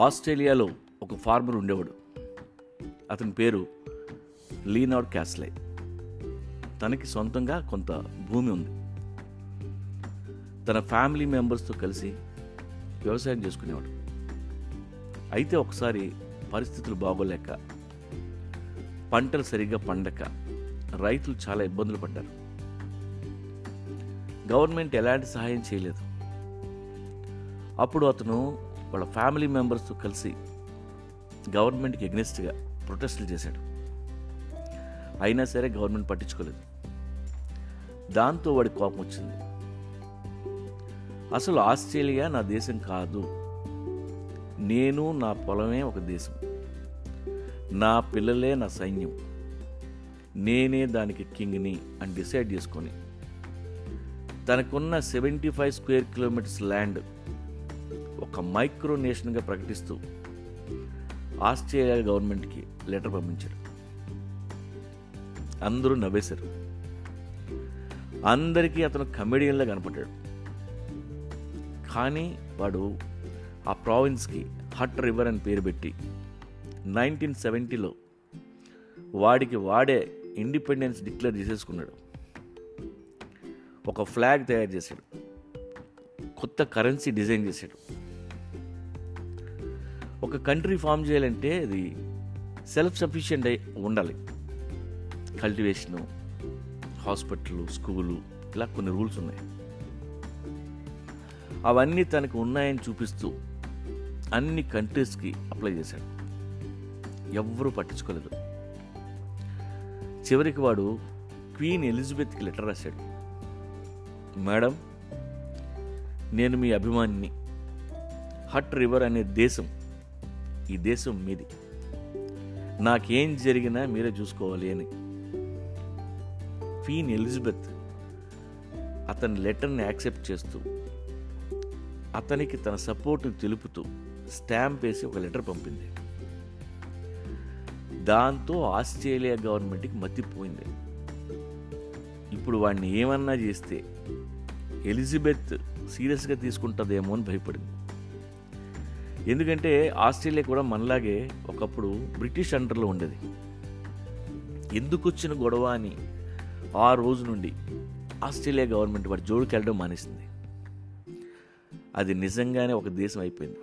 ఆస్ట్రేలియాలో ఒక ఫార్మర్ ఉండేవాడు. అతని పేరు లీనార్డ్ క్యాస్లే. తనకి సొంతంగా కొంత భూమి ఉంది. తన ఫ్యామిలీ మెంబర్స్తో కలిసి వ్యవసాయం చేసుకునేవాడు. అయితే ఒకసారి పరిస్థితులు బాగోలేక పంటలు సరిగ్గా పండక రైతులు చాలా ఇబ్బందులు పడ్డారు. గవర్నమెంట్ ఎలాంటి సహాయం చేయలేదు. అప్పుడు అతను వాళ్ళ ఫ్యామిలీ మెంబర్స్తో కలిసి గవర్నమెంట్కి ఎగ్నెస్ట్గా ప్రొటెస్టులు చేశాడు. అయినా సరే గవర్నమెంట్ పట్టించుకోలేదు. దాంతో వాడి కోపం వచ్చింది. అసలు ఆస్ట్రేలియా నా దేశం కాదు. నేను నా పొలమే ఒక దేశం. నా పిల్లలే నా సైన్యం. నేనే దానికి కింగ్ని అని డిసైడ్ చేసుకొని తనకున్న seventy five square kilometres land ఒక మైక్రో నేషన్గా ప్రకటిస్తూ ఆస్ట్రేలియా గవర్నమెంట్కి లెటర్ పంపించాడు అందరూ నవ్వేశారు. అందరికీ అతను కమెడియన్లా కనపడ్డాడు. కానీ వాడు ఆ ప్రావిన్స్కి హట్ రివర్ అని పేరు పెట్టి నైన్టీన్ సెవెంటీలో వాడికి వాడే ఇండిపెండెన్స్ డిక్లేర్ చేసేసుకున్నాడు. ఒక ఫ్లాగ్ తయారు చేశాడు. కొత్త కరెన్సీ డిజైన్ చేశాడు. ఒక కంట్రీ ఫామ్ చేయాలంటే అది సెల్ఫ్ సఫిషియెంట్ అయి ఉండాలి. కల్టివేషను హాస్పిటల్ స్కూలు ఇలా కొన్ని రూల్స్ ఉన్నాయి. అవన్నీ తనకు ఉన్నాయని చూపిస్తూ అన్ని కంట్రీస్కి అప్లై చేశాడు. ఎవ్వరూ పట్టించుకోలేదు. చివరికి వాడు క్వీన్ ఎలిజబెత్కి లెటర్ రాశాడు. మేడం నేను మీ అభిమానిని. హట్ రివర్ అనే దేశం ఈ దేశం మీది. నాకేం జరిగినా మీరే చూసుకోవాలి అని. క్వీన్ ఎలిజబెత్ అతని లెటర్ని యాక్సెప్ట్ చేస్తూ అతనికి తన సపోర్ట్ తెలుపుతూ స్టాంప్ వేసి ఒక లెటర్ పంపింది. దాంతో ఆస్ట్రేలియా గవర్నమెంట్కి మతిపోయింది ఇప్పుడు వాడిని ఏమన్నా చేస్తే ఎలిజబెత్ సీరియస్గా తీసుకుంటుందేమో అని భయపడింది. ఎందుకంటే ఆస్ట్రేలియా కూడా మనలాగే ఒకప్పుడు బ్రిటిష్ అండర్లో ఉండేది. ఎందుకు వచ్చిన గొడవ అని ఆ రోజు నుండి ఆస్ట్రేలియా గవర్నమెంట్ వారి జోడికి వెళ్ళడం మానేసింది. అది నిజంగానే ఒక దేశం అయిపోయింది.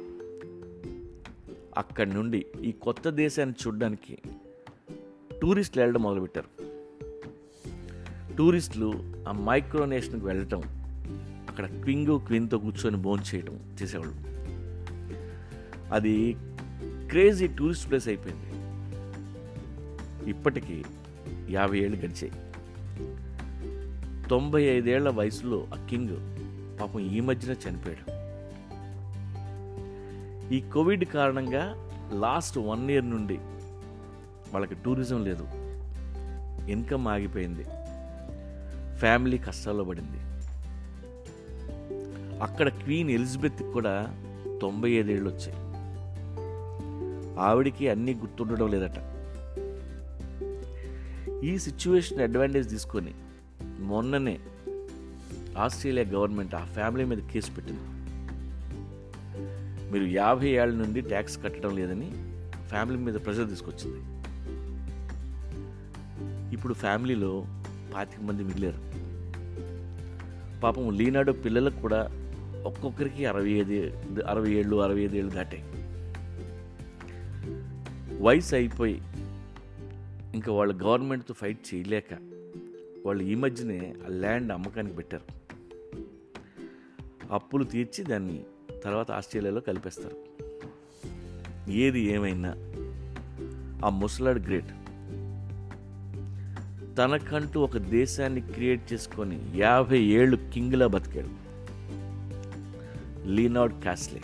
అక్కడి నుండి ఈ కొత్త దేశాన్ని చూడడానికి టూరిస్టులు వెళ్ళడం మొదలుపెట్టారు. టూరిస్టులు ఆ మైక్రోనేషన్కి వెళ్ళటం అక్కడ క్వింగు క్విన్తో కూర్చొని బోన్ చేయటం చేసేవాళ్ళు. అది క్రేజీ టూరిస్ట్ ప్లేస్ అయిపోయింది. ఇప్పటికీ యాభై ఏళ్ళు గడిచాయి. తొంభై ఐదేళ్ళ వయసులో ఆ కింగ్ పాపం ఈ మధ్యన చనిపోయాడు. ఈ కోవిడ్ కారణంగా లాస్ట్ వన్ ఇయర్ నుండి వాళ్ళకి టూరిజం లేదు. ఇన్కమ్ ఆగిపోయింది. ఫ్యామిలీ కష్టాల్లో పడింది. అక్కడ క్వీన్ ఎలిజబెత్ కూడా తొంభై ఐదేళ్ళు వచ్చాయి. ఆవిడికి అన్నీ గుర్తుండడం లేదట. ఈ సిచ్యువేషన్ అడ్వాంటేజ్ తీసుకొని మొన్ననే ఆస్ట్రేలియా గవర్నమెంట్ ఆ ఫ్యామిలీ మీద కేసు పెట్టింది. మీరు యాభై ఏళ్ళ నుండి ట్యాక్స్ కట్టడం లేదని ఫ్యామిలీ మీద ప్రెషర్ తీసుకొచ్చింది. ఇప్పుడు ఫ్యామిలీలో పాతిక మంది మిగిలారు. పాపం లీనాడు పిల్లలకు కూడా ఒక్కొక్కరికి అరవై ఐదు అరవై ఏళ్ళు అరవై ఐదు ఏళ్ళు దాటాయి. వయసు అయిపోయి ఇంకా వాళ్ళు గవర్నమెంట్తో ఫైట్ చేయలేక వాళ్ళు ఈ మధ్యనే ఆ ల్యాండ్ అమ్మకానికి పెట్టారు. అప్పులు తీర్చి దాన్ని తర్వాత ఆస్ట్రేలియాలో కలిపేస్తారు. ఏది ఏమైనా ఆ ముసలాడు గ్రేట్. తనకంటూ ఒక దేశాన్ని క్రియేట్ చేసుకొని యాభై ఏళ్ళు కింగ్లా బతికాడు. లీనార్డ్ కాస్లే.